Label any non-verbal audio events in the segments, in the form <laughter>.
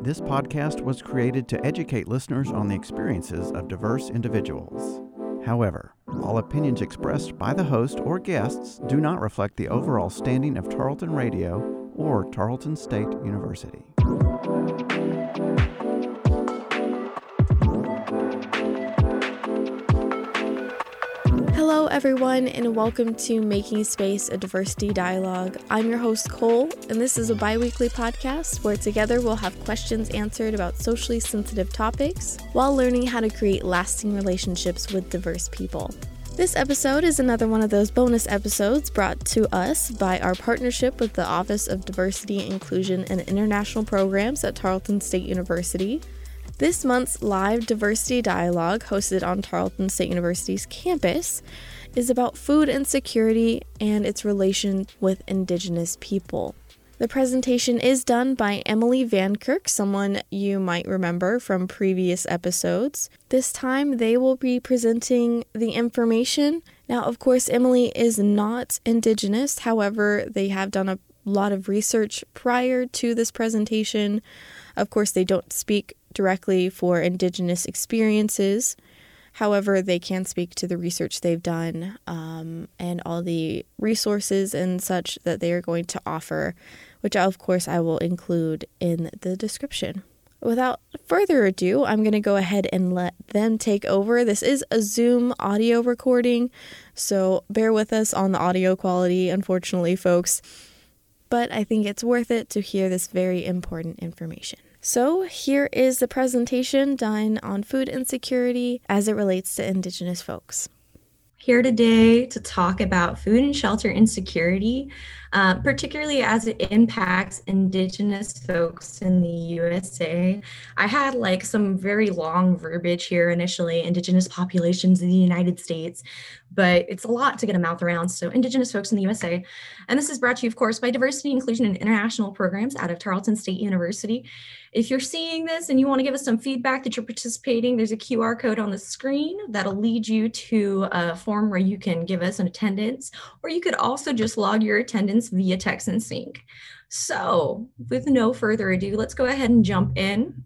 This podcast was created to educate listeners on the experiences of diverse individuals. However, all opinions expressed by the host or guests do not reflect the overall standing of Tarleton Radio or Tarleton State University. Everyone, and welcome to Making Space a Diversity Dialogue. I'm your host, Cole, and this is a bi weekly podcast where together we'll have questions answered about socially sensitive topics while learning how to create lasting relationships with diverse people. This episode is another one of those bonus episodes brought to us by our partnership with the Office of Diversity, Inclusion, and International Programs at Tarleton State University. This month's live diversity dialogue, hosted on Tarleton State University's campus, is about food insecurity and its relation with Indigenous people. The presentation is done by Emily Van Kirk, someone you might remember from previous episodes. This time they will be presenting the information. Now, of course, Emily is not Indigenous, however, they have done a lot of research prior to this presentation. Of course, they don't speak directly for Indigenous experiences. However, they can speak to the research they've done um, and all the resources and such that they are going to offer, which of course I will include in the description. Without further ado, I'm going to go ahead and let them take over. This is a Zoom audio recording, so bear with us on the audio quality, unfortunately, folks. But I think it's worth it to hear this very important information. So, here is the presentation done on food insecurity as it relates to Indigenous folks. Here today to talk about food and shelter insecurity, uh, particularly as it impacts Indigenous folks in the USA. I had like some very long verbiage here initially, Indigenous populations in the United States, but it's a lot to get a mouth around. So, Indigenous folks in the USA. And this is brought to you, of course, by Diversity, Inclusion, and International Programs out of Tarleton State University. If you're seeing this and you want to give us some feedback that you're participating, there's a QR code on the screen that'll lead you to a form where you can give us an attendance, or you could also just log your attendance via text and sync. So, with no further ado, let's go ahead and jump in.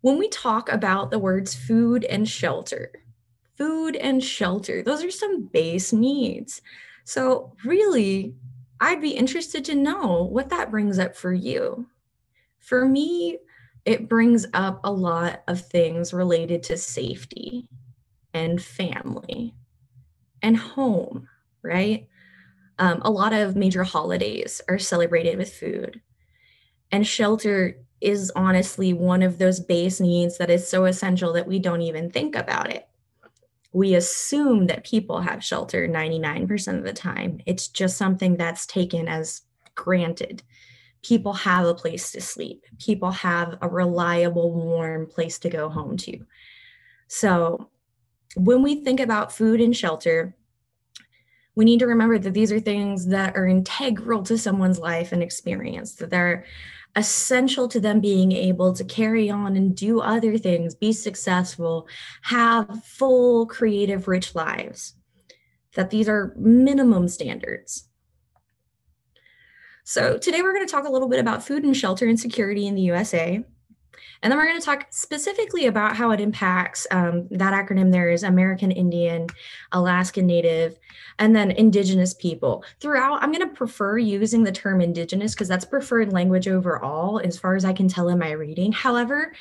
When we talk about the words food and shelter, food and shelter, those are some base needs. So, really, I'd be interested to know what that brings up for you. For me, it brings up a lot of things related to safety and family and home, right? Um, a lot of major holidays are celebrated with food. And shelter is honestly one of those base needs that is so essential that we don't even think about it. We assume that people have shelter 99% of the time. It's just something that's taken as granted people have a place to sleep, people have a reliable, warm place to go home to. So, when we think about food and shelter, we need to remember that these are things that are integral to someone's life and experience, that they're essential to them being able to carry on and do other things, be successful, have full, creative, rich lives. That these are minimum standards. So today we're going to talk a little bit about food and shelter insecurity in the USA. And then we're going to talk specifically about how it impacts um, that acronym there is American Indian, Alaskan Native, and then Indigenous people. Throughout, I'm going to prefer using the term Indigenous because that's preferred language overall, as far as I can tell in my reading. However,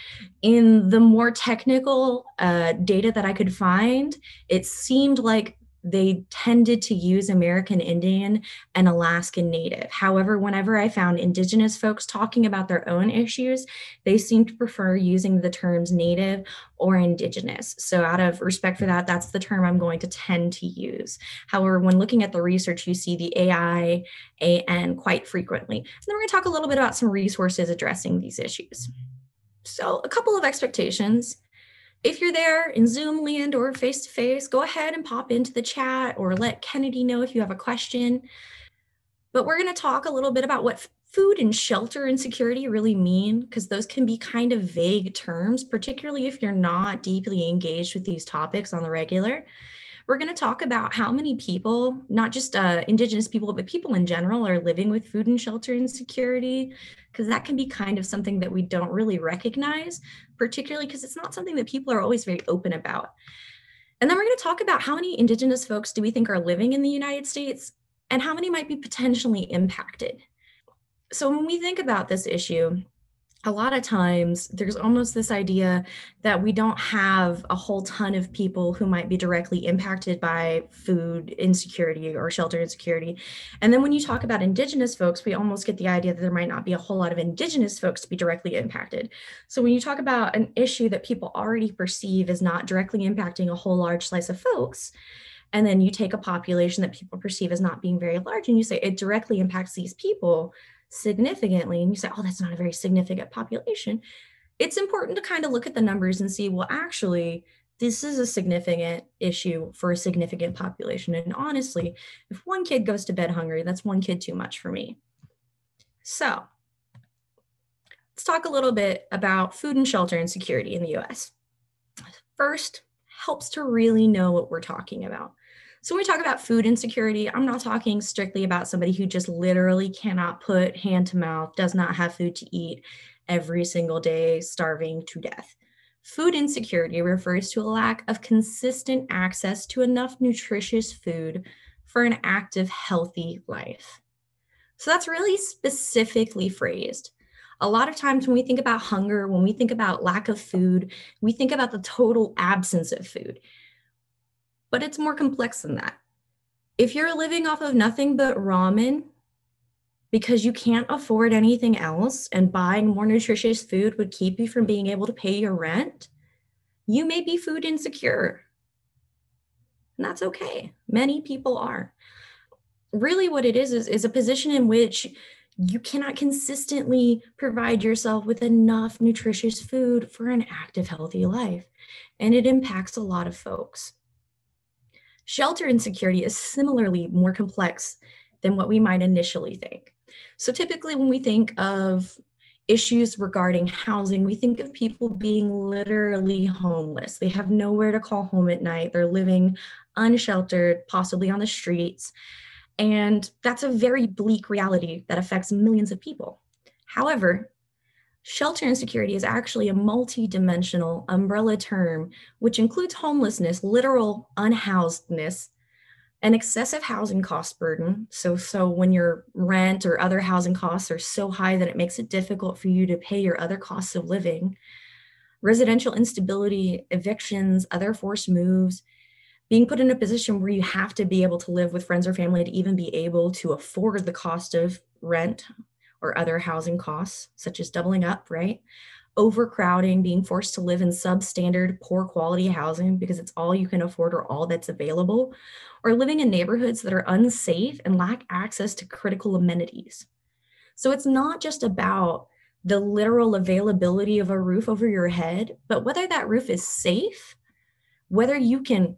in the more technical uh, data that I could find, it seemed like they tended to use American Indian and Alaskan Native. However, whenever I found Indigenous folks talking about their own issues, they seemed to prefer using the terms Native or Indigenous. So, out of respect for that, that's the term I'm going to tend to use. However, when looking at the research, you see the AI, AN quite frequently. And then we're going to talk a little bit about some resources addressing these issues. So, a couple of expectations if you're there in Zoom land or face to face, go ahead and pop into the chat or let Kennedy know if you have a question. But we're going to talk a little bit about what food and shelter and security really mean, because those can be kind of vague terms, particularly if you're not deeply engaged with these topics on the regular. We're going to talk about how many people, not just uh, Indigenous people, but people in general, are living with food and shelter insecurity, because that can be kind of something that we don't really recognize, particularly because it's not something that people are always very open about. And then we're going to talk about how many Indigenous folks do we think are living in the United States and how many might be potentially impacted. So when we think about this issue, a lot of times there's almost this idea that we don't have a whole ton of people who might be directly impacted by food insecurity or shelter insecurity. And then when you talk about Indigenous folks, we almost get the idea that there might not be a whole lot of Indigenous folks to be directly impacted. So when you talk about an issue that people already perceive as not directly impacting a whole large slice of folks, and then you take a population that people perceive as not being very large and you say it directly impacts these people significantly and you say, oh, that's not a very significant population, it's important to kind of look at the numbers and see, well, actually, this is a significant issue for a significant population. And honestly, if one kid goes to bed hungry, that's one kid too much for me. So let's talk a little bit about food and shelter insecurity in the US. First, helps to really know what we're talking about. So when we talk about food insecurity, I'm not talking strictly about somebody who just literally cannot put hand to mouth, does not have food to eat every single day, starving to death. Food insecurity refers to a lack of consistent access to enough nutritious food for an active, healthy life. So that's really specifically phrased. A lot of times when we think about hunger, when we think about lack of food, we think about the total absence of food but it's more complex than that. If you're living off of nothing but ramen because you can't afford anything else and buying more nutritious food would keep you from being able to pay your rent, you may be food insecure. And that's okay. Many people are. Really, what it is, is, is a position in which you cannot consistently provide yourself with enough nutritious food for an active, healthy life. And it impacts a lot of folks. Shelter insecurity is similarly more complex than what we might initially think. So typically when we think of issues regarding housing, we think of people being literally homeless. They have nowhere to call home at night. They're living unsheltered, possibly on the streets. And that's a very bleak reality that affects millions of people. However, Shelter insecurity is actually a multi-dimensional umbrella term, which includes homelessness, literal unhousedness, an excessive housing cost burden. So, so when your rent or other housing costs are so high that it makes it difficult for you to pay your other costs of living, residential instability, evictions, other forced moves, being put in a position where you have to be able to live with friends or family to even be able to afford the cost of rent or other housing costs, such as doubling up, right? Overcrowding, being forced to live in substandard, poor quality housing because it's all you can afford or all that's available, or living in neighborhoods that are unsafe and lack access to critical amenities. So it's not just about the literal availability of a roof over your head, but whether that roof is safe, whether you can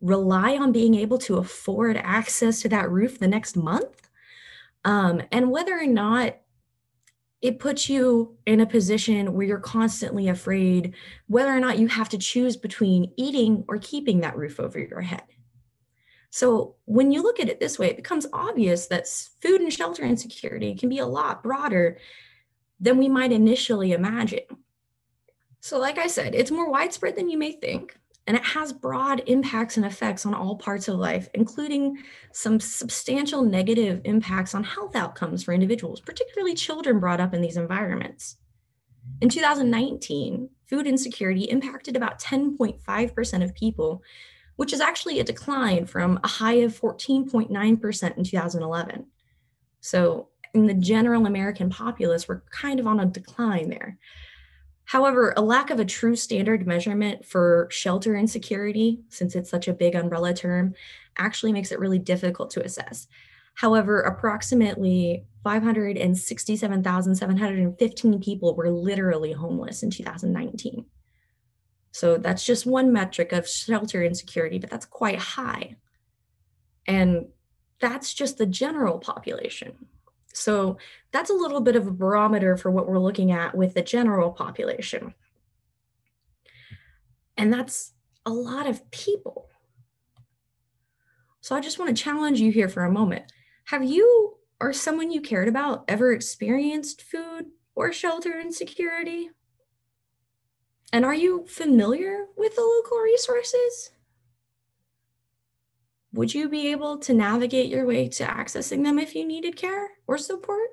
rely on being able to afford access to that roof the next month, um, and whether or not it puts you in a position where you're constantly afraid whether or not you have to choose between eating or keeping that roof over your head. So, when you look at it this way, it becomes obvious that food and shelter insecurity can be a lot broader than we might initially imagine. So, like I said, it's more widespread than you may think and it has broad impacts and effects on all parts of life, including some substantial negative impacts on health outcomes for individuals, particularly children brought up in these environments. In 2019, food insecurity impacted about 10.5% of people, which is actually a decline from a high of 14.9% in 2011. So, in the general American populace, we're kind of on a decline there. However, a lack of a true standard measurement for shelter insecurity, since it's such a big umbrella term, actually makes it really difficult to assess. However, approximately 567,715 people were literally homeless in 2019. So that's just one metric of shelter insecurity, but that's quite high. And that's just the general population. So that's a little bit of a barometer for what we're looking at with the general population. And that's a lot of people. So I just want to challenge you here for a moment. Have you or someone you cared about ever experienced food or shelter insecurity? And are you familiar with the local resources? Would you be able to navigate your way to accessing them if you needed care or support?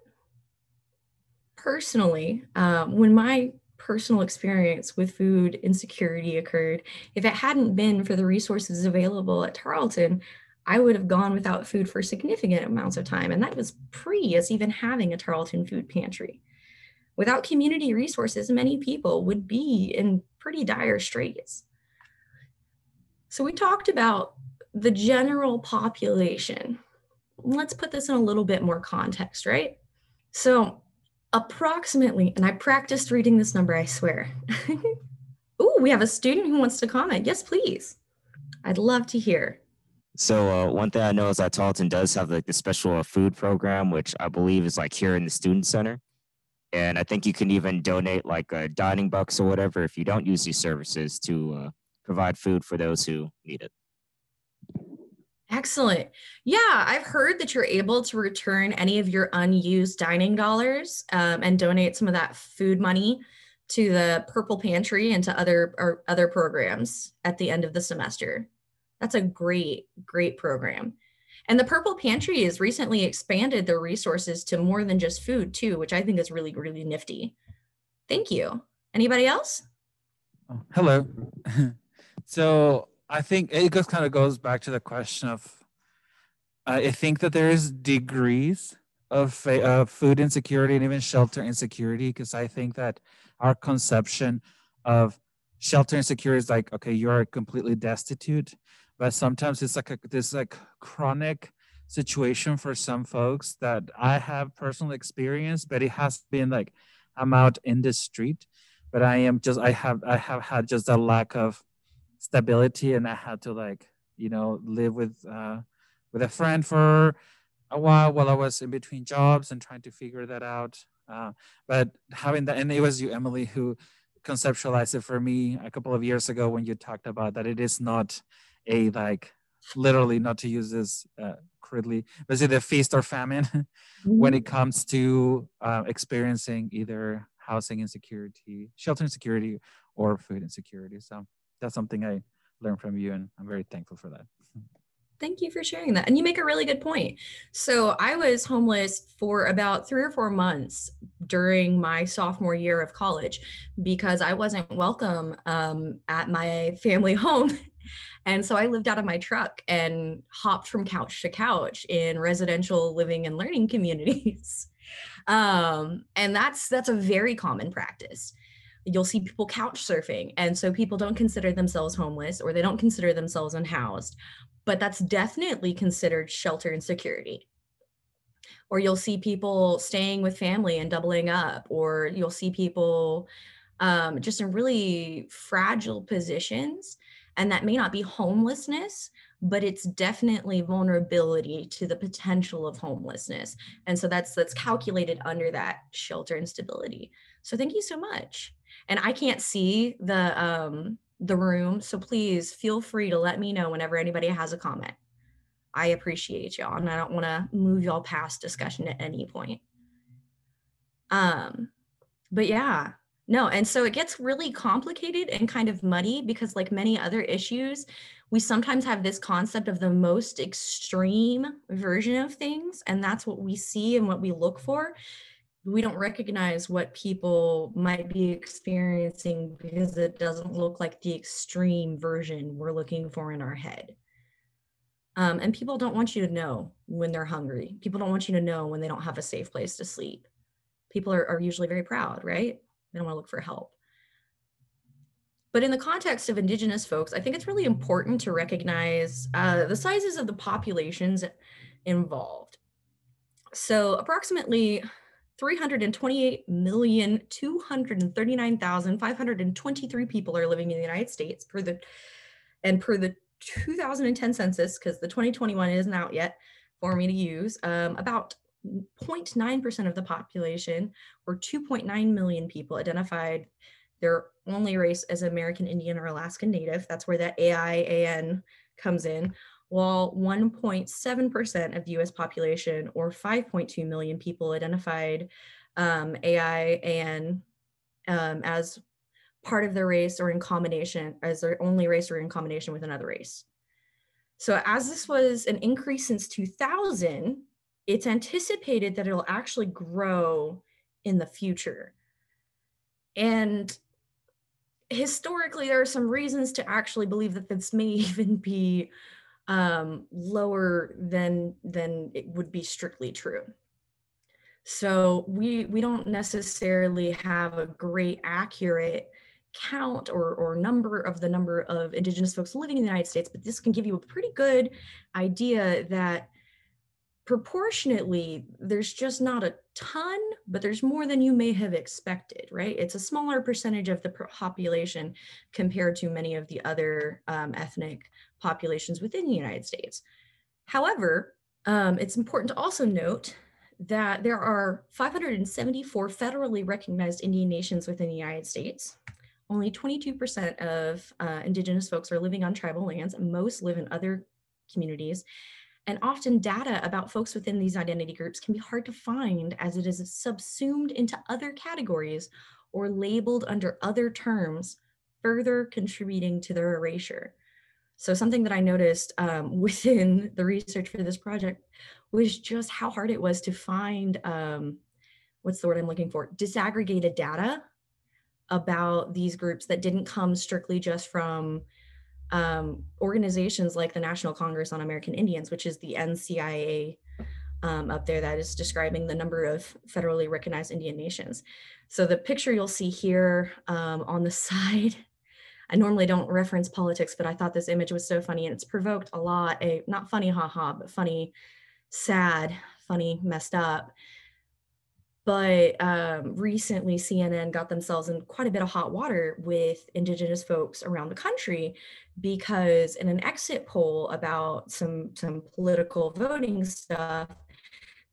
Personally, um, when my personal experience with food insecurity occurred, if it hadn't been for the resources available at Tarleton, I would have gone without food for significant amounts of time. And that was pre us even having a Tarleton food pantry. Without community resources, many people would be in pretty dire straits. So we talked about the general population. Let's put this in a little bit more context, right? So approximately, and I practiced reading this number, I swear. <laughs> Ooh, we have a student who wants to comment. Yes, please. I'd love to hear. So uh, one thing I know is that Tarleton does have like the special food program, which I believe is like here in the student center. And I think you can even donate like a dining bucks or whatever if you don't use these services to uh, provide food for those who need it. Excellent. Yeah, I've heard that you're able to return any of your unused dining dollars um, and donate some of that food money to the Purple Pantry and to other or other programs at the end of the semester. That's a great, great program. And the Purple Pantry has recently expanded their resources to more than just food, too, which I think is really, really nifty. Thank you. Anybody else? Oh, hello. <laughs> so I think it just kind of goes back to the question of I think that there is degrees of uh, food insecurity and even shelter insecurity because I think that our conception of shelter insecurity is like okay you're completely destitute but sometimes it's like a, this like chronic situation for some folks that I have personal experience, but it has been like I'm out in the street, but I am just I have I have had just a lack of stability, and I had to like you know live with uh, with a friend for a while while I was in between jobs and trying to figure that out. Uh, but having that, and it was you, Emily, who conceptualized it for me a couple of years ago when you talked about that it is not a like literally not to use this uh, crudely, but is it a feast or famine mm-hmm. <laughs> when it comes to uh, experiencing either housing insecurity, shelter insecurity, or food insecurity? So that's something I learned from you, and I'm very thankful for that. Thank you for sharing that. And you make a really good point. So, I was homeless for about three or four months during my sophomore year of college because I wasn't welcome um, at my family <laughs> home and so I lived out of my truck and hopped from couch to couch in residential living and learning communities. <laughs> um, and that's that's a very common practice. You'll see people couch surfing, and so people don't consider themselves homeless or they don't consider themselves unhoused, but that's definitely considered shelter insecurity or you'll see people staying with family and doubling up, or you'll see people um, just in really fragile positions and that may not be homelessness, but it's definitely vulnerability to the potential of homelessness. And so that's that's calculated under that shelter instability. So thank you so much. And I can't see the um the room, so please feel free to let me know whenever anybody has a comment. I appreciate y'all and I don't want to move y'all past discussion at any point. Um but yeah, no, and so it gets really complicated and kind of muddy because, like many other issues, we sometimes have this concept of the most extreme version of things, and that's what we see and what we look for. We don't recognize what people might be experiencing because it doesn't look like the extreme version we're looking for in our head. Um, and people don't want you to know when they're hungry. People don't want you to know when they don't have a safe place to sleep. People are, are usually very proud, right? They don't want to look for help. But in the context of Indigenous folks, I think it's really important to recognize uh, the sizes of the populations involved. So, approximately 328,239,523 people are living in the United States per the and per the 2010 census, because the 2021 isn't out yet for me to use, um, about 0.9% of the population, or 2.9 million people, identified their only race as American Indian or Alaskan Native. That's where that AIAN comes in, while 1.7% of the US population, or 5.2 million people, identified um, AIAN um, as part of their race or in combination, as their only race or in combination with another race. So, as this was an increase since 2000, it's anticipated that it'll actually grow in the future. And historically, there are some reasons to actually believe that this may <laughs> even be um, lower than than it would be strictly true. So we we don't necessarily have a great accurate count or, or number of the number of indigenous folks living in the United States, but this can give you a pretty good idea that proportionately there's just not a ton but there's more than you may have expected right it's a smaller percentage of the population compared to many of the other um, ethnic populations within the united states. However um, it's important to also note that there are 574 federally recognized indian nations within the united states. Only 22% of uh, indigenous folks are living on tribal lands. Most live in other communities. And often data about folks within these identity groups can be hard to find as it is subsumed into other categories or labeled under other terms, further contributing to their erasure. So something that I noticed um, <laughs> within the research for this project was just how hard it was to find, um, what's the word I'm looking for, disaggregated data about these groups that didn't come strictly just from um, organizations like the National Congress on American Indians, which is the NCIA um, up there that is describing the number of federally recognized Indian nations. So the picture you'll see here um, on the <laughs> side, I normally don't reference politics, but I thought this image was so funny and it's provoked a lot, a not funny haha, but funny, sad, funny, messed up. But um, recently cnn got themselves in quite a bit of hot water with indigenous folks around the country because in an exit poll about some some political voting stuff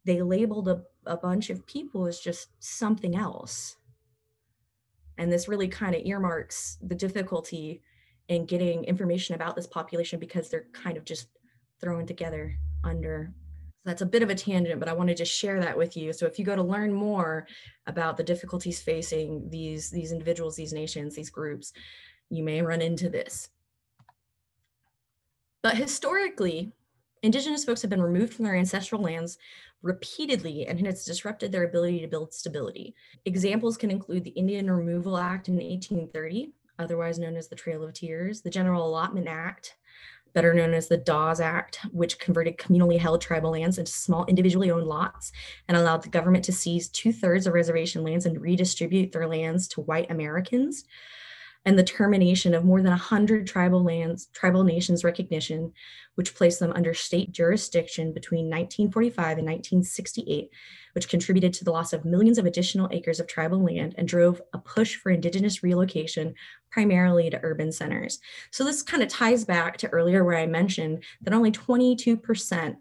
they labeled a, a bunch of people as just something else and this really kind of earmarks the difficulty in getting information about this population because they're kind of just thrown together under So that's a bit of a tangent, but I wanted to share that with you. So if you go to learn more about the difficulties facing these, these individuals, these nations, these groups, you may run into this. But historically, Indigenous folks have been removed from their ancestral lands repeatedly, and has disrupted their ability to build stability. Examples can include the Indian Removal Act in 1830, otherwise known as the Trail of Tears, the General Allotment Act better known as the Dawes Act, which converted communally held tribal lands into small individually owned lots and allowed the government to seize two thirds of reservation lands and redistribute their lands to white Americans and the termination of more than 100 tribal lands, tribal nations recognition, which placed them under state jurisdiction between 1945 and 1968, which contributed to the loss of millions of additional acres of tribal land and drove a push for indigenous relocation, primarily to urban centers. So this kind of ties back to earlier where I mentioned that only 22%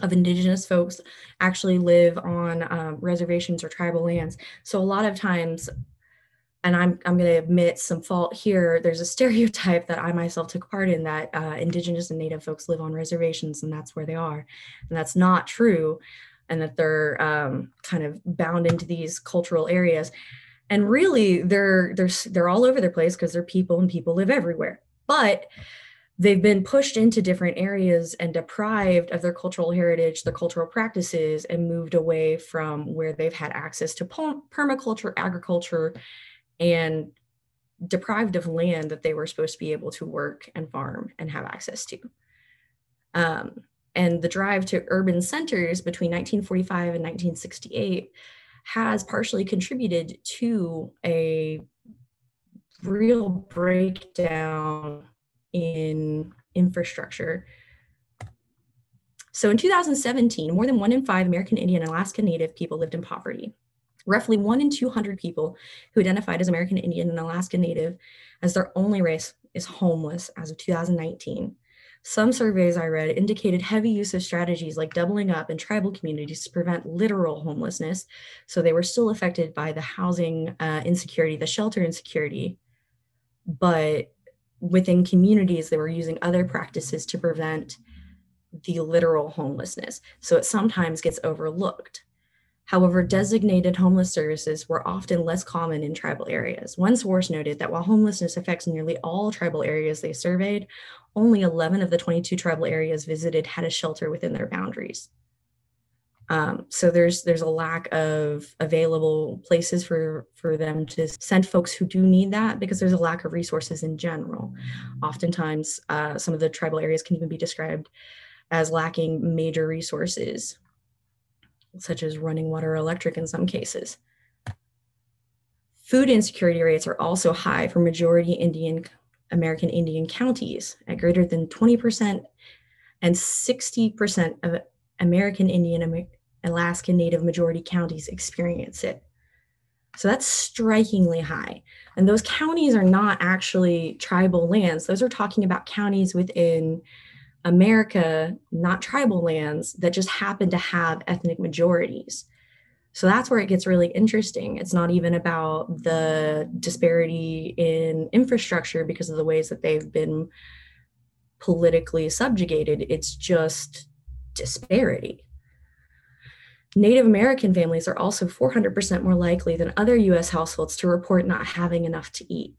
of indigenous folks actually live on um, reservations or tribal lands. So a lot of times and I'm, I'm going to admit some fault here. There's a <laughs> stereotype that I myself took part in that uh, Indigenous and Native folks live on reservations and that's where they are. And that's not true. And that they're um, kind of bound into these cultural areas. And really, they're, they're, they're all over the place because they're people and people live everywhere. But they've been pushed into different areas and deprived of their cultural heritage, their cultural practices, and moved away from where they've had access to permaculture, agriculture, and deprived of land that they were supposed to be able to work and farm and have access to. Um, and the drive to urban centers between 1945 and 1968 has partially contributed to a real breakdown in infrastructure. So in 2017, more than one in five American Indian and Alaska Native people lived in poverty. Roughly one in 200 people who identified as American Indian and Alaska Native as their only race is homeless as of 2019. Some surveys I read indicated heavy use of strategies like doubling up in tribal communities to prevent literal homelessness. So they were still affected by the housing uh, insecurity, the shelter insecurity. But within communities, they were using other practices to prevent the literal homelessness, so it sometimes gets overlooked. However, designated homeless services were often less common in tribal areas. One source noted that while homelessness affects nearly all tribal areas they surveyed, only 11 of the 22 tribal areas visited had a shelter within their boundaries. Um, so there's there's a lack of available places for for them to send folks who do need that because there's a lack of resources in general. Oftentimes, uh, some of the tribal areas can even be described as lacking major resources, such as running water or electric in some cases. Food insecurity rates are also high for majority Indian American Indian counties at greater than 20% and 60% of American Indian Alaska Native majority counties experience it. So that's strikingly high. And those counties are not actually tribal lands. Those are talking about counties within America, not tribal lands that just happen to have ethnic majorities. So that's where it gets really interesting. It's not even about the disparity in infrastructure because of the ways that they've been politically subjugated, it's just disparity. Native American families are also 400% more likely than other US households to report not having enough to eat.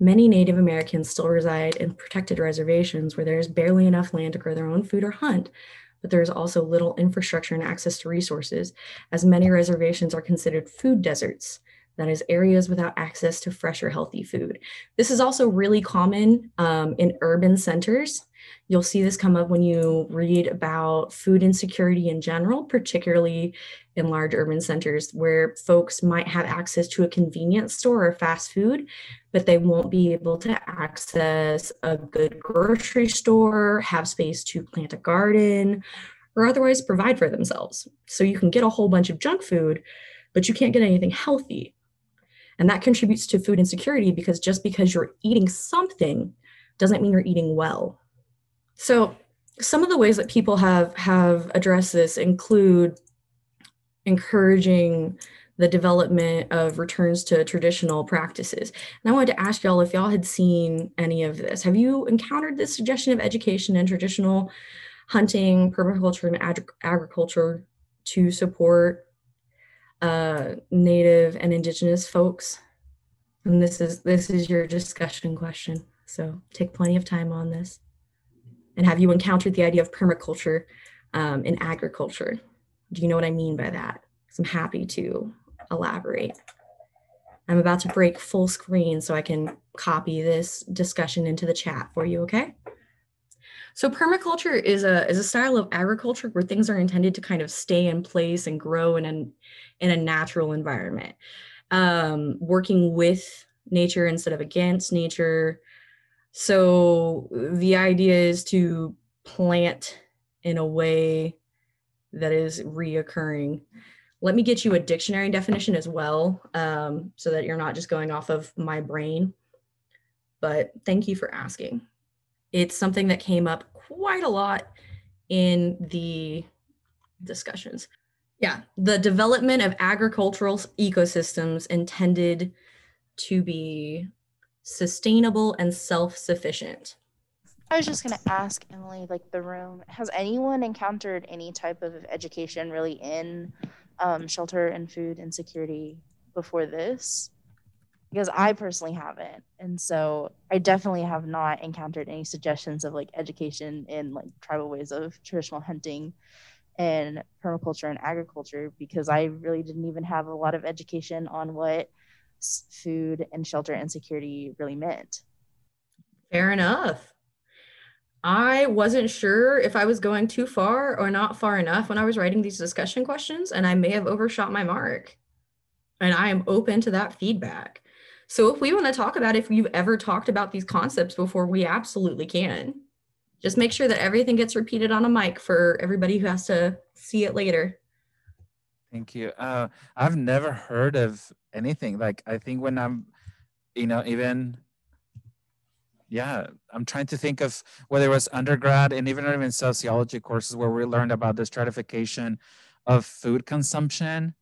Many Native Americans still reside in protected reservations where there is barely enough land to grow their own food or hunt, but there is also little infrastructure and access to resources, as many reservations are considered food deserts, that is, areas without access to fresh or healthy food. This is also really common um, in urban centers You'll see this come up when you read about food insecurity in general, particularly in large urban centers where folks might have access to a convenience store or fast food, but they won't be able to access a good grocery store, have space to plant a garden, or otherwise provide for themselves. So you can get a whole bunch of junk food, but you can't get anything healthy. And that contributes to food insecurity because just because you're eating something doesn't mean you're eating well. So some of the ways that people have have addressed this include encouraging the development of returns to traditional practices. And I wanted to ask y'all if y'all had seen any of this. Have you encountered this suggestion of education and traditional hunting, permaculture, and ag- agriculture to support uh, Native and Indigenous folks? And this is this is your discussion question. So take plenty of time on this. And have you encountered the idea of permaculture um, in agriculture? Do you know what I mean by that? Because I'm happy to elaborate. I'm about to break full screen so I can copy this discussion into the chat for you, okay? So permaculture is a is a style of agriculture where things are intended to kind of stay in place and grow in an in a natural environment. Um, working with nature instead of against nature, so the idea is to plant in a way that is reoccurring. Let me get you a dictionary definition as well, um, so that you're not just going off of my brain. But thank you for asking. It's something that came up quite a lot in the discussions. Yeah, the development of agricultural ecosystems intended to be sustainable and self-sufficient. I was just going to ask Emily, like the room, has anyone encountered any type of education really in um, shelter and food insecurity before this? Because I personally haven't. And so I definitely have not encountered any suggestions of like education in like tribal ways of traditional hunting and permaculture and agriculture because I really didn't even have a lot of education on what food and shelter insecurity really meant. Fair enough. I wasn't sure if I was going too far or not far enough when I was writing these discussion questions, and I may have overshot my mark. And I am open to that feedback. So if we want to talk about if you've ever talked about these concepts before, we absolutely can. Just make sure that everything gets repeated on a mic for everybody who has to see it later. Thank you. Uh, I've never heard of anything. Like I think when I'm, you know, even yeah, I'm trying to think of whether it was undergrad and even even sociology courses where we learned about the stratification of food consumption.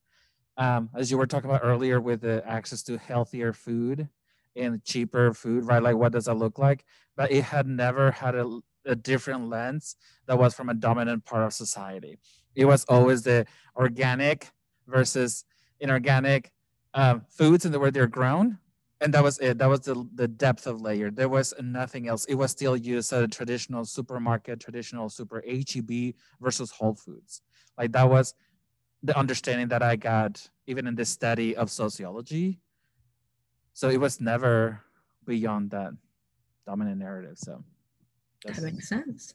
Um, as you were talking about earlier with the access to healthier food and cheaper food, right? Like what does that look like? But it had never had a a different lens that was from a dominant part of society. It was always the organic versus inorganic um, foods and the way they're grown. And that was it. That was the, the depth of layer. There was nothing else. It was still used at a traditional supermarket, traditional super HEB versus Whole Foods. Like that was the understanding that I got even in this study of sociology. So it was never beyond that dominant narrative. So that makes sense.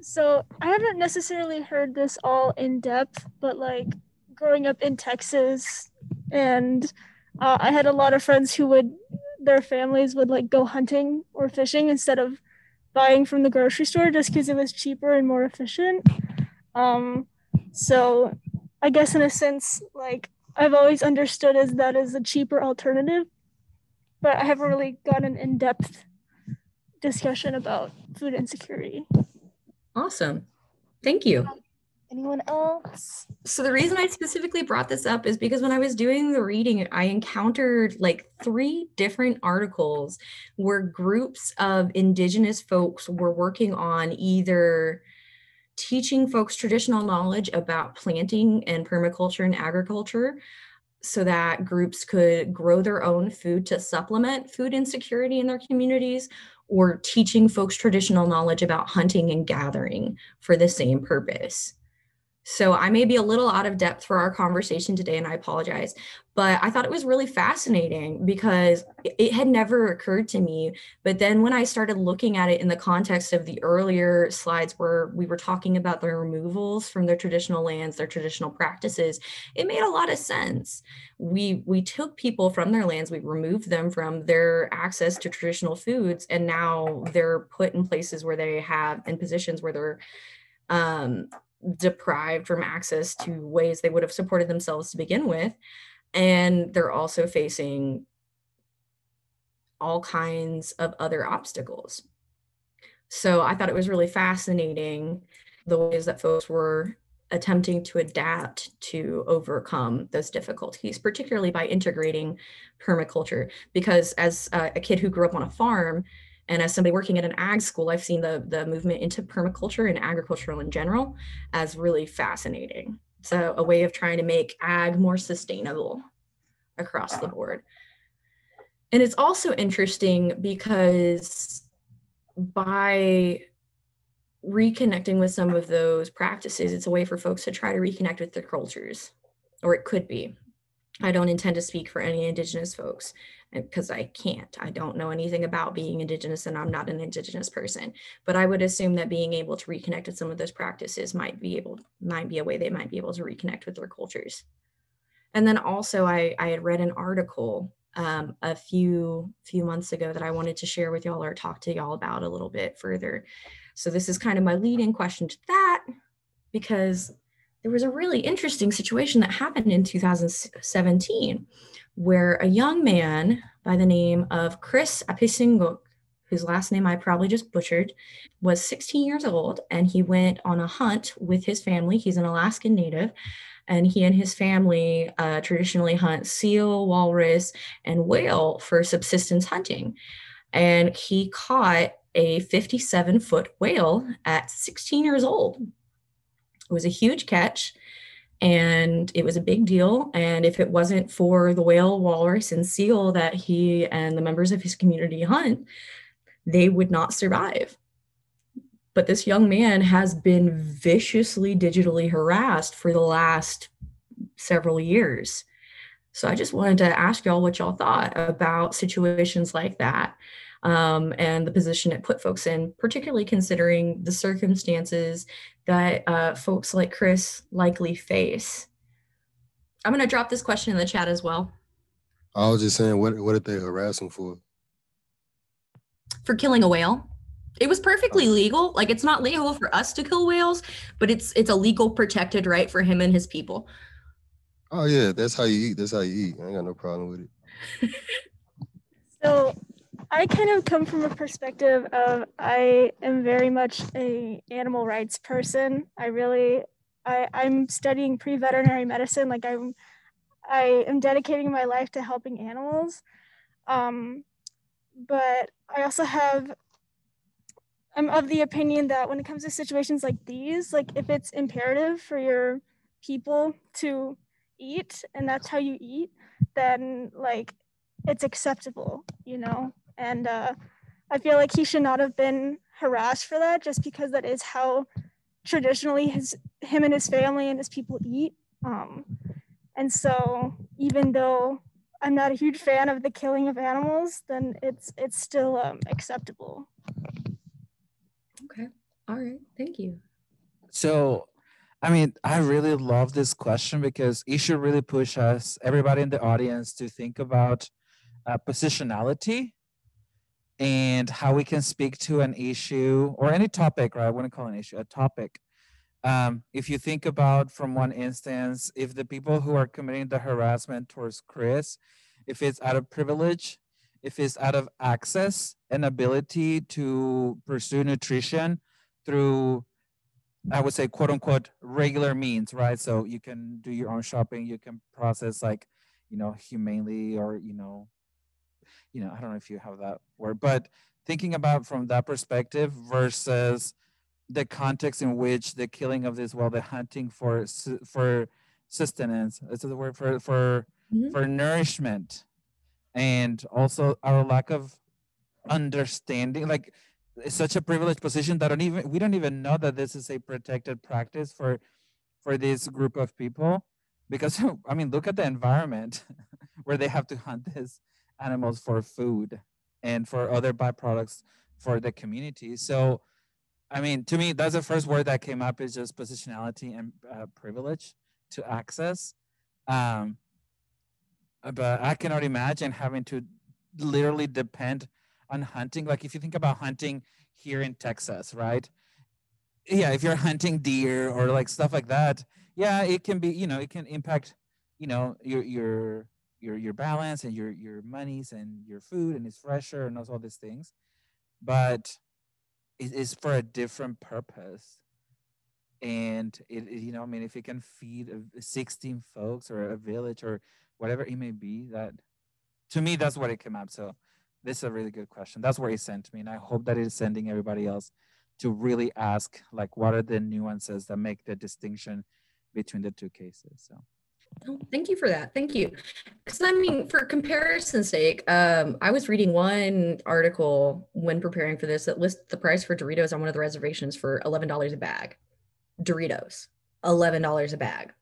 So I haven't necessarily heard this all in depth, but like growing up in Texas, and uh, I had a lot of friends who would, their families would like go hunting or fishing instead of buying from the grocery store just because it was cheaper and more efficient. Um, so I guess in a sense, like I've always understood as that is a cheaper alternative, but I haven't really gotten an in-depth discussion about food insecurity. Awesome. Thank you. Anyone else? So the reason I specifically brought this up is because when I was doing the reading, I encountered like three different articles where groups of indigenous folks were working on either teaching folks traditional knowledge about planting and permaculture and agriculture so that groups could grow their own food to supplement food insecurity in their communities or teaching folks traditional knowledge about hunting and gathering for the same purpose. So I may be a little out of depth for our conversation today, and I apologize. But I thought it was really fascinating because it had never occurred to me. But then when I started looking at it in the context of the earlier slides where we were talking about the removals from their traditional lands, their traditional practices, it made a lot of sense. We we took people from their lands, we removed them from their access to traditional foods, and now they're put in places where they have in positions where they're um, deprived from access to ways they would have supported themselves to begin with. And they're also facing all kinds of other obstacles. So I thought it was really fascinating the ways that folks were attempting to adapt to overcome those difficulties, particularly by integrating permaculture. Because as a, a kid who grew up on a farm, and as somebody working at an ag school, I've seen the, the movement into permaculture and agricultural in general as really fascinating. So a way of trying to make ag more sustainable across the board. And it's also interesting because by reconnecting with some of those practices, it's a way for folks to try to reconnect with their cultures, or it could be. I don't intend to speak for any Indigenous folks because I can't. I don't know anything about being Indigenous and I'm not an Indigenous person. But I would assume that being able to reconnect with some of those practices might be able, might be a way they might be able to reconnect with their cultures. And then also I, I had read an article um, a few few months ago that I wanted to share with y'all or talk to y'all about a little bit further. So this is kind of my leading question to that because there was a really interesting situation that happened in 2017 where a young man by the name of Chris Apicingok, whose last name I probably just butchered, was 16 years old and he went on a hunt with his family. He's an Alaskan native and he and his family uh, traditionally hunt seal, walrus, and whale for subsistence hunting. And he caught a 57 foot whale at 16 years old. It was a huge catch and it was a big deal. And if it wasn't for the whale, walrus, and seal that he and the members of his community hunt, they would not survive. But this young man has been viciously digitally harassed for the last several years. So I just wanted to ask y'all what y'all thought about situations like that um, and the position it put folks in, particularly considering the circumstances that uh, folks like Chris likely face. I'm going to drop this question in the chat as well. I was just saying, what what did they harass him for? For killing a whale. It was perfectly oh. legal. Like it's not legal for us to kill whales, but it's it's a legal protected right for him and his people. Oh yeah, that's how you eat. That's how you eat. I ain't got no problem with it. <laughs> so I kind of come from a perspective of I am very much a animal rights person. I really I, I'm studying pre-veterinary medicine. Like I'm I am dedicating my life to helping animals. Um, but I also have I'm of the opinion that when it comes to situations like these, like if it's imperative for your people to eat and that's how you eat, then like it's acceptable, you know? And uh, I feel like he should not have been harassed for that just because that is how traditionally his him and his family and his people eat. Um, and so even though I'm not a huge fan of the killing of animals, then it's it's still um, acceptable. Okay. All right. Thank you. So, I mean, I really love this question because it should really push us, everybody in the audience, to think about uh, positionality and how we can speak to an issue or any topic, right? I wouldn't call an issue, a topic. Um, if you think about from one instance, if the people who are committing the harassment towards Chris, if it's out of privilege, if it's out of access and ability to pursue nutrition through, I would say, quote unquote, regular means, right? So you can do your own shopping, you can process like, you know, humanely or, you know, you know, I don't know if you have that word, but thinking about from that perspective versus the context in which the killing of this, well, the hunting for for sustenance, is the word for for mm-hmm. for nourishment, and also our lack of understanding, like it's such a privileged position that don't even we don't even know that this is a protected practice for for this group of people because <laughs> i mean look at the environment <laughs> where they have to hunt this animals for food and for other byproducts for the community. So, I mean, to me, that's the first word that came up is just positionality and uh, privilege to access. Um, but I cannot imagine having to literally depend on hunting. Like if you think about hunting here in Texas, right? Yeah, if you're hunting deer or like stuff like that, yeah, it can be, you know, it can impact, you know, your your your your balance and your your monies and your food and it's fresher and all these things but it is for a different purpose. And it, it, you know i mean if it can feed 16 folks or a village or whatever it may be that to me that's what it came up. So this is a really good question. That's where it sent me and i hope that it is sending everybody else to really ask like what are the nuances that make the distinction between the two cases so Oh, thank you for that. Thank you. Because I mean, for comparison's sake, um, I was reading one article when preparing for this that lists the price for Doritos on one of the reservations for eleven dollars a bag. Doritos, eleven dollars a bag.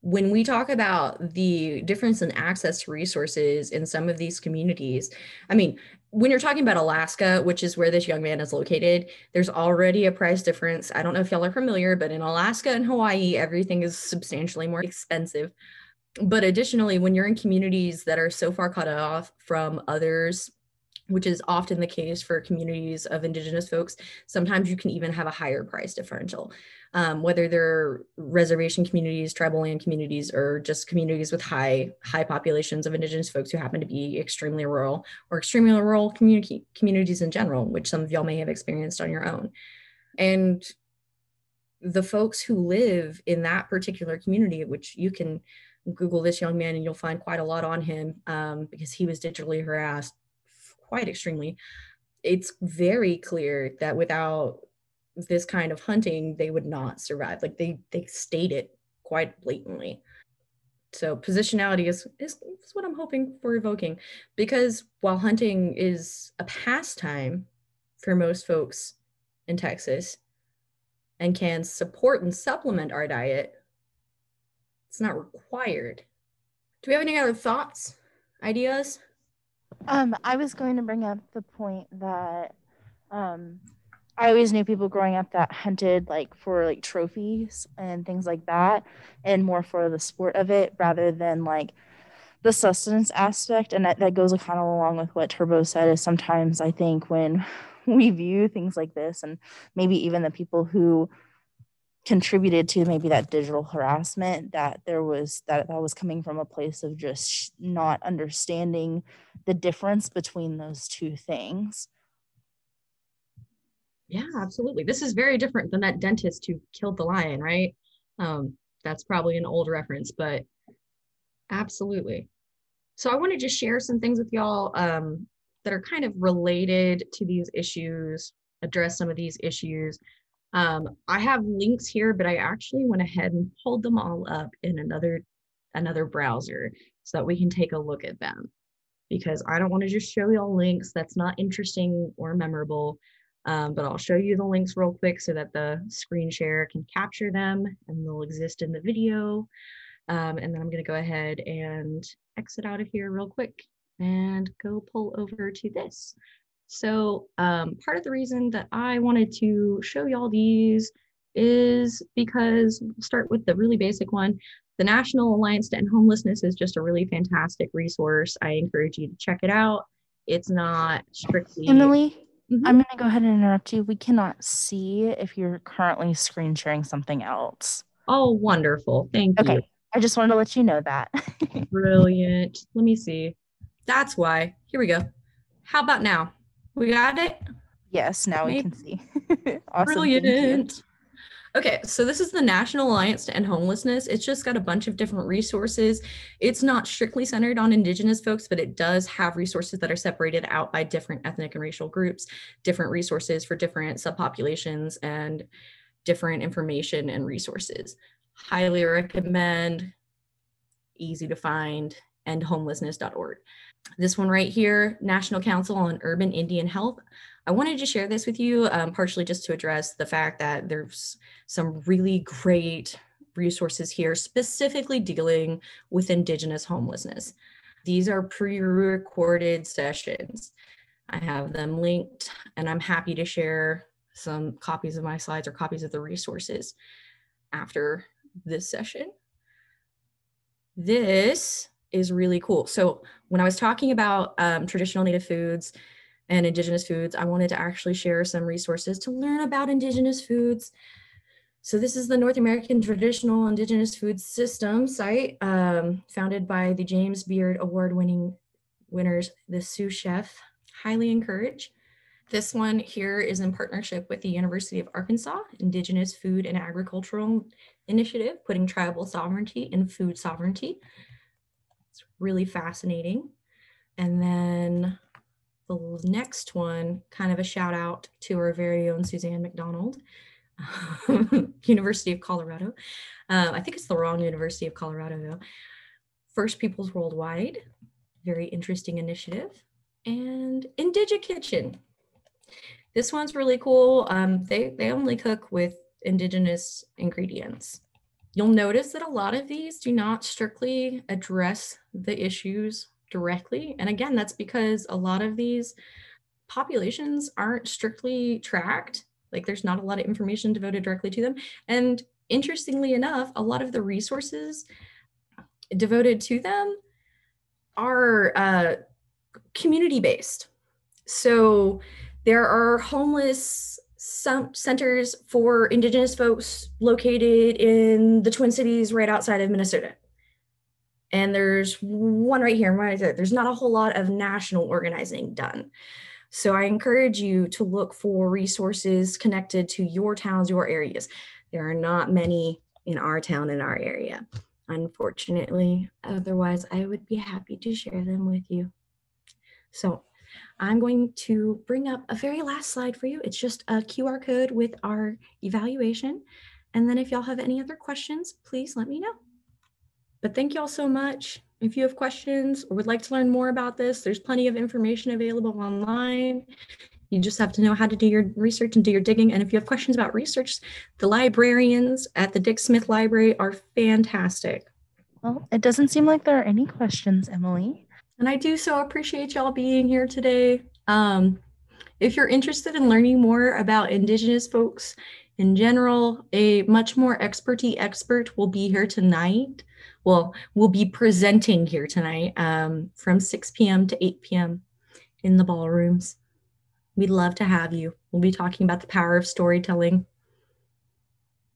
When we talk about the difference in access to resources in some of these communities, I mean, when you're talking about Alaska, which is where this young man is located, there's already a price difference. I don't know if y'all are familiar, but in Alaska and Hawaii, everything is substantially more expensive. But additionally, when you're in communities that are so far cut off from others which is often the case for communities of indigenous folks sometimes you can even have a higher price differential. Um, whether they're reservation communities tribal land communities or just communities with high high populations of indigenous folks who happen to be extremely rural or extremely rural community communities in general which some of y'all may have experienced on your own. And the folks who live in that particular community which you can google this young man and you'll find quite a lot on him um, because he was digitally harassed quite extremely, it's very clear that without this kind of hunting, they would not survive. Like they they state it quite blatantly. So positionality is, is, is what I'm hoping for evoking because while hunting is a pastime for most folks in Texas and can support and supplement our diet, it's not required. Do we have any other thoughts, ideas? Um, I was going to bring up the point that um, I always knew people growing up that hunted like for like trophies and things like that, and more for the sport of it rather than like the sustenance aspect. And that, that goes kind of along with what Turbo said. Is sometimes I think when we view things like this, and maybe even the people who contributed to maybe that digital harassment that there was that that was coming from a place of just not understanding the difference between those two things. Yeah absolutely. This is very different than that dentist who killed the lion right? Um that's probably an old reference but absolutely. So i want to just share some things with y'all um that are kind of related to these issues address some of these issues. Um, I have links here, but I actually went ahead and pulled them all up in another another browser so that we can take a look at them because I don't want to just show y'all links that's not interesting or memorable. Um, but I'll show you the links real quick so that the screen share can capture them and they'll exist in the video. Um, and then I'm going to go ahead and exit out of here real quick and go pull over to this. So um, part of the reason that I wanted to show y'all these is because we'll start with the really basic one. The National Alliance to End Homelessness is just a really fantastic resource. I encourage you to check it out. It's not strictly Emily, Mhm. I'm going to go ahead and interrupt you. We cannot see if you're currently screen sharing something else. Oh, wonderful. Thank you. Okay. I just wanted to let you know that. <laughs> Brilliant. Let me see. That's why. Here we go. How about now? We got it? yes, now we can see. <laughs> awesome. Brilliant. Okay, so this is the National Alliance to End Homelessness. It's just got a bunch of different resources. It's not strictly centered on Indigenous folks, but it does have resources that are separated out by different ethnic and racial groups, different resources for different subpopulations, and different information and resources. Highly recommend, easy to find, endhomelessness.org. This one right here, National Council on Urban Indian Health. I wanted to share this with you, um, partially just to address the fact that there's some really great resources here, specifically dealing with Indigenous homelessness. These are pre recorded sessions. I have them linked, and I'm happy to share some copies of my slides or copies of the resources after this session. This is really cool. So, when I was talking about um, traditional Native foods, and Indigenous foods, I wanted to actually share some resources to learn about Indigenous foods. So this is the North American Traditional Indigenous Food System site, um, founded by the James Beard Award-winning winners, the Sioux Chef. Highly encourage. This one here is in partnership with the University of Arkansas Indigenous Food and Agricultural Initiative, putting tribal sovereignty and food sovereignty. It's really fascinating. And then the next one, kind of a shout out to our very own Suzanne McDonald, <laughs> University of Colorado. Uh, I think it's the wrong University of Colorado though. First Peoples Worldwide, very interesting initiative. And IndigiKitchen. This one's really cool. Um, they, they only cook with indigenous ingredients. You'll notice that a lot of these do not strictly address the issues directly. And again, that's because a lot of these populations aren't strictly tracked. Like there's not a lot of information devoted directly to them. And interestingly enough, a lot of the resources devoted to them are uh, community based. So there are homeless some centers for indigenous folks located in the Twin Cities right outside of Minnesota. And there's one right here there's not a whole lot of national organizing done. So i encourage you to look for resources connected to your towns your areas. There are not many in our town in our area. Unfortunately otherwise i would be happy to share them with you. So i'm going to bring up a very last slide for you it's just a qr code with our evaluation and then if y'all have any other questions please let me know but thank you all so much. If you have questions or would like to learn more about this, there's plenty of information available online. You just have to know how to do your research and do your digging. And if you have questions about research, the librarians at the Dick Smith Library are fantastic. Well, it doesn't seem like there are any questions, Emily. And I do so appreciate y'all being here today. Um, if you're interested in learning more about Indigenous folks in general, a much more experty expert will be here tonight well, we'll be presenting here tonight um, from 6 p.m. to 8 p.m. in the ballrooms. We'd love to have you. We'll be talking about the power of storytelling.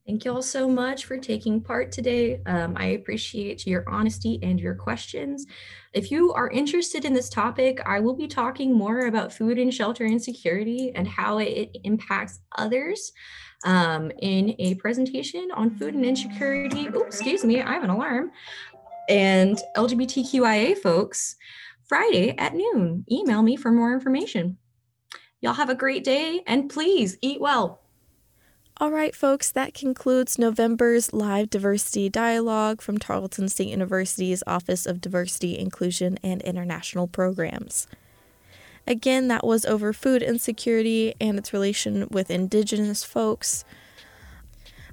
Thank you all so much for taking part today. Um, I appreciate your honesty and your questions. If you are interested in this topic, I will be talking more about food and shelter insecurity and how it impacts others um, in a presentation on food and insecurity. Excuse me, I have an alarm. And LGBTQIA folks Friday at noon. Email me for more information. Y'all have a great day and please eat well. All right, folks, that concludes November's live diversity dialogue from Tarleton State University's Office of Diversity, Inclusion, and International Programs. Again, that was over food insecurity and its relation with Indigenous folks.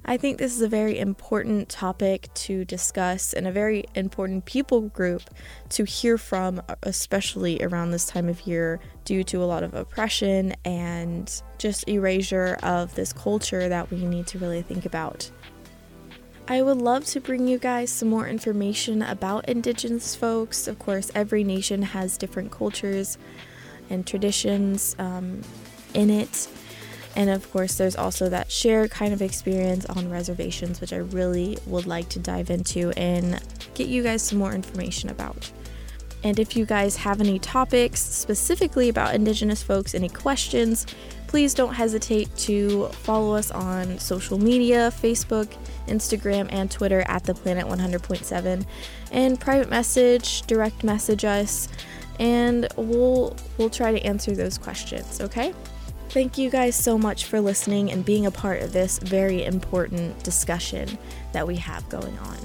I think this is a very important topic to discuss and a very important people group to hear from, especially around this time of year, due to a lot of oppression and just erasure of this culture that we need to really think about. I would love to bring you guys some more information about Indigenous folks. Of course, every nation has different cultures and traditions um, in it. And of course, there's also that shared kind of experience on reservations, which I really would like to dive into and get you guys some more information about. And if you guys have any topics specifically about Indigenous folks, any questions, please don't hesitate to follow us on social media Facebook, Instagram, and Twitter at the Planet 100.7 and private message, direct message us, and we'll we'll try to answer those questions, okay? Thank you guys so much for listening and being a part of this very important discussion that we have going on.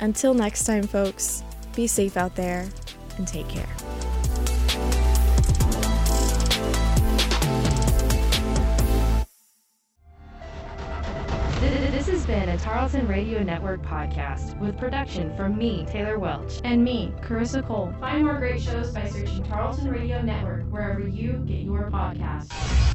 Until next time, folks, be safe out there and take care. Been a Tarleton Radio Network podcast with production from me, Taylor Welch. And me, Carissa Cole. Find more great shows by searching Tarleton Radio Network wherever you get your podcasts.